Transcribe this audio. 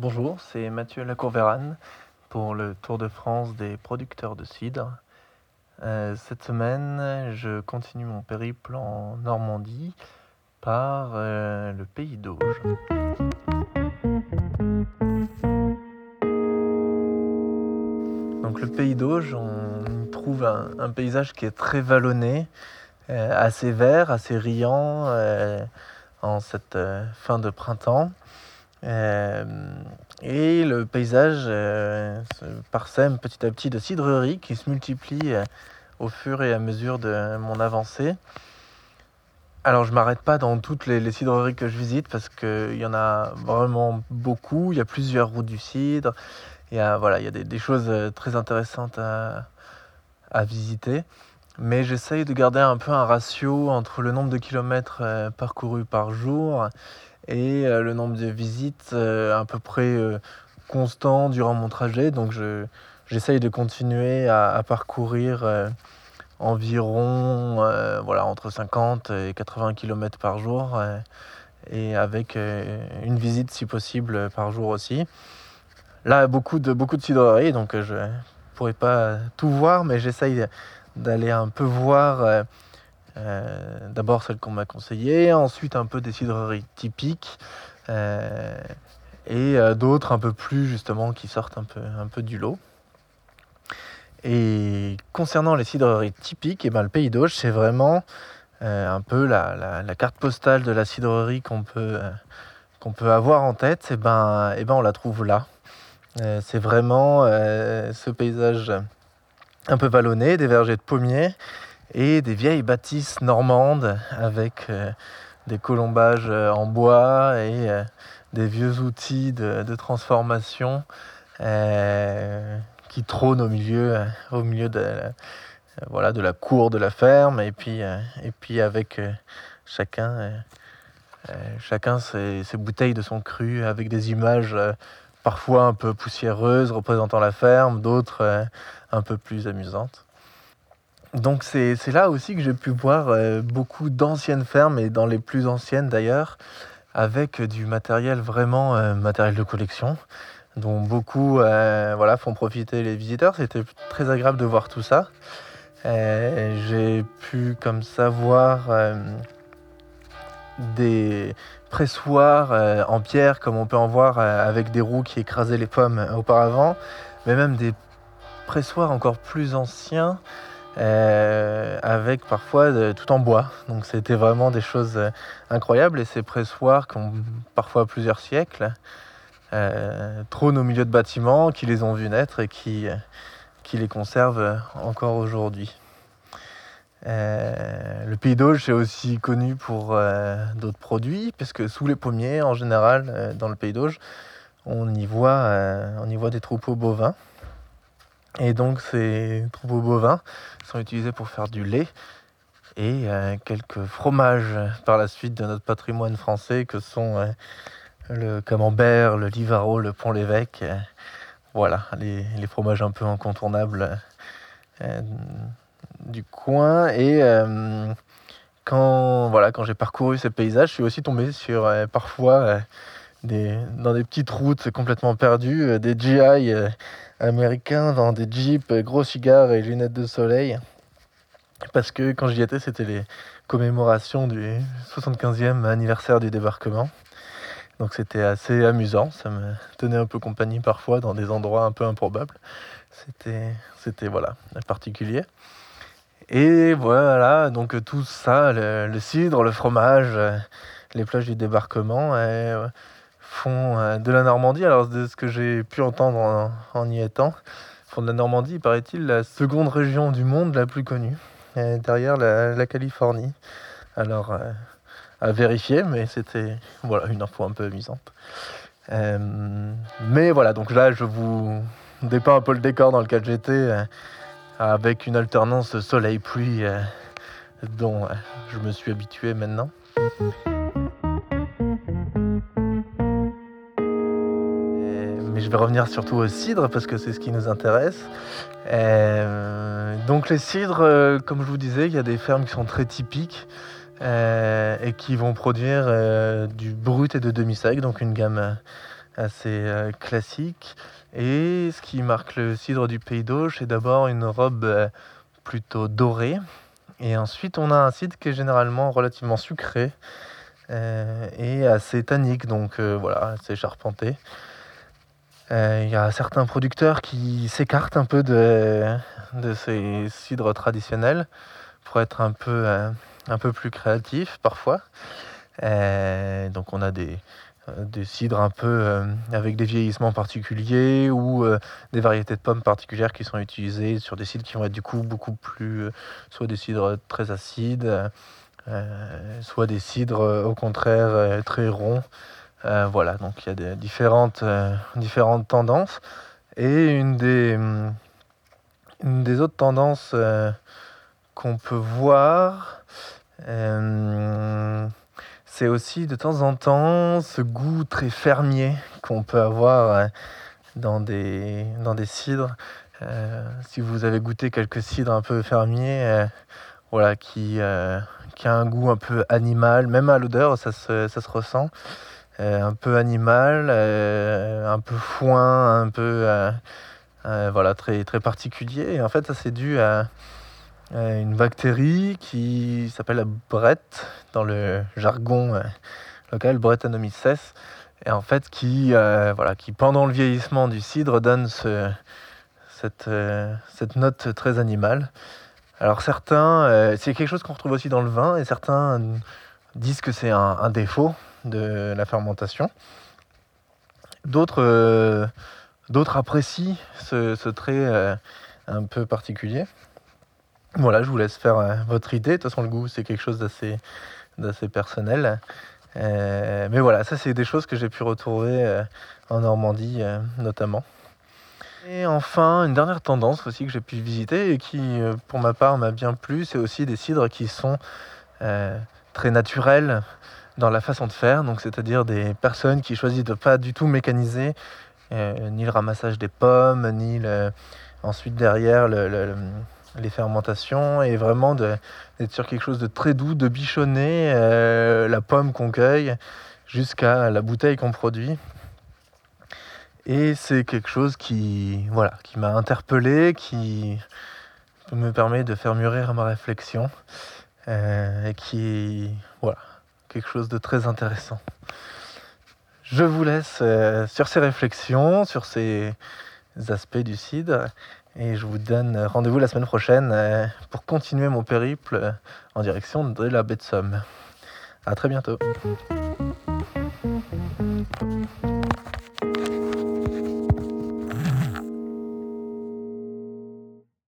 Bonjour, c'est Mathieu Lacourvérane pour le Tour de France des producteurs de cidre. Euh, cette semaine, je continue mon périple en Normandie par euh, le pays d'Auge. Donc le pays d'Auge, on trouve un, paysage qui est très vallonné, euh, assez vert, assez riant en cette fin de printemps. Euh, et le paysage euh, se parsème petit à petit de cidreries qui se multiplient euh, au fur et à mesure de mon avancée. Alors je m'arrête pas dans toutes les, cidreries que je visite parce qu'il y en a vraiment beaucoup. Il y a plusieurs routes du cidre. Il y a, voilà, il y a des, choses très intéressantes à visiter. Mais j'essaye de garder un peu un ratio entre le nombre de kilomètres parcourus par jour et euh, le nombre de visites euh, à peu près euh, constant durant mon trajet. Donc j'essaye de continuer à, parcourir environ voilà, entre 50 et 80 km par jour et avec une visite si possible par jour aussi. Là, beaucoup de, beaucoup de donc je ne pourrais pas tout voir, mais j'essaye d'aller un peu voir euh, d'abord celle qu'on m'a conseillée, ensuite un peu des cidreries typiques euh, et euh, d'autres un peu plus justement qui sortent un peu, un peu du lot. Et concernant les cidreries typiques, et eh ben, le Pays d'Auge, c'est vraiment un peu la, carte postale de la cidrerie qu'on peut, qu'on peut avoir en tête. Et eh ben, et eh ben, on la trouve là. c'est vraiment ce paysage un peu vallonné, des vergers de pommiers et des vieilles bâtisses normandes avec euh, des colombages euh, en bois et euh, des vieux outils de, transformation qui trônent au milieu, au milieu de, voilà, de la cour de la ferme et puis, et puis avec chacun, chacun ses, ses, bouteilles de son cru avec des images parfois un peu poussiéreuses représentant la ferme, d'autres un peu plus amusantes. Donc c'est là aussi que j'ai pu voir euh, beaucoup d'anciennes fermes, et dans les plus anciennes d'ailleurs, avec du matériel vraiment euh, matériel de collection, dont beaucoup euh, voilà, font profiter les visiteurs. C'était très agréable de voir tout ça. j'ai pu comme ça voir des pressoirs en pierre, comme on peut en voir avec des roues qui écrasaient les pommes auparavant, mais même des pressoirs encore plus anciens avec parfois tout en bois. Donc c'était vraiment des choses euh, incroyables et ces pressoirs qui ont parfois plusieurs siècles euh, trônent au milieu de bâtiments qui les ont vus naître et qui, les conservent encore aujourd'hui. le Pays d'Auge est aussi connu pour d'autres produits, puisque sous les pommiers, en général, dans le Pays d'Auge, on y voit des troupeaux bovins. Et donc ces troupeaux bovins sont utilisés pour faire du lait et euh, quelques fromages par la suite de notre patrimoine français que sont euh, le camembert, le livaro, le pont-l'évêque. Euh, voilà, les, fromages un peu incontournables du coin. Et quand, voilà, quand j'ai parcouru ces paysages, je suis aussi tombé sur parfois des, dans des petites routes complètement perdues, des GI américains dans des jeeps, gros cigares et lunettes de soleil. Parce que quand j'y étais, c'était les commémorations du 75e anniversaire du débarquement. Donc c'était assez amusant, ça me tenait un peu compagnie parfois dans des endroits un peu improbables. C'était, c'était voilà, particulier. Et voilà, donc tout ça, le, cidre, le fromage, les plages du débarquement, font euh, de la Normandie, alors de ce que j'ai pu entendre en, y étant, font de la Normandie, paraît-il, la seconde région du monde la plus connue, euh, derrière la, Californie. Alors, euh, à vérifier, mais c'était voilà, une info un peu amusante. mais voilà, donc là, je vous dépeins un peu le décor dans lequel j'étais, avec une alternance soleil-pluie dont je me suis habitué maintenant. Je vais revenir surtout au cidre parce que c'est ce qui nous intéresse. Euh, donc les cidres, euh, comme je vous disais, il y a des fermes qui sont très typiques euh, et qui vont produire du brut et de demi-sec, donc une gamme assez classique. Et ce qui marque le cidre du Pays d'Auge, c'est d'abord une robe plutôt dorée. Et ensuite, on a un cidre qui est généralement relativement sucré et assez tannique, donc voilà, assez charpenté. Il y a certains producteurs qui s'écartent un peu de, de ces cidres traditionnels pour être un peu, euh, un peu plus créatif parfois. Euh, donc on a des, euh, des cidres un peu avec des vieillissements particuliers ou des variétés de pommes particulières qui sont utilisées sur des cidres qui vont être du coup beaucoup plus, soit des cidres très acides, soit des cidres au contraire très ronds. Voilà, donc il y a des différentes, différentes tendances. Et une des, une des autres tendances euh, qu'on peut voir, euh, c'est aussi de temps en temps ce goût très fermier qu'on peut avoir euh, dans, des, dans des cidres. si vous avez goûté quelques cidres un peu fermiers, voilà, qui, qui a un goût un peu animal, même à l'odeur, ça se, ça se ressent. Un peu animal, un peu foin, un peu euh, voilà, très, très particulier. Et en fait, ça c'est dû à, une bactérie qui s'appelle la brette dans le jargon euh, local, Brettanomyces, et en fait qui, euh, voilà, qui pendant le vieillissement du cidre donne ce, cette, cette note très animale. Alors certains, c'est quelque chose qu'on retrouve aussi dans le vin, et certains disent que c'est un, défaut de la fermentation. D'autres D'autres apprécient ce, trait euh, un peu particulier. Voilà, je vous laisse faire euh, votre idée. De toute façon, le goût, c'est quelque chose d'assez, personnel. Euh, mais voilà, ça, c'est des choses que j'ai pu retrouver en Normandie, notamment. Et enfin, une dernière tendance aussi que j'ai pu visiter et qui, pour ma part, m'a bien plu, c'est aussi des cidres qui sont très naturels dans la façon de faire. Donc, c'est-à-dire des personnes qui choisissent de pas du tout mécaniser euh, ni le ramassage des pommes, ni ensuite derrière les fermentations, et vraiment d'être sur quelque chose de très doux, de bichonner euh, la pomme qu'on cueille jusqu'à la bouteille qu'on produit. Et c'est quelque chose qui, voilà, qui m'a interpellé, qui me permet de faire mûrir ma réflexion, euh, et qui, voilà, quelque chose de très intéressant. Je vous laisse euh, sur ces réflexions, sur ces aspects du cidre, et je vous donne rendez-vous la semaine prochaine euh, pour continuer mon périple en direction de la baie de Somme. À très bientôt.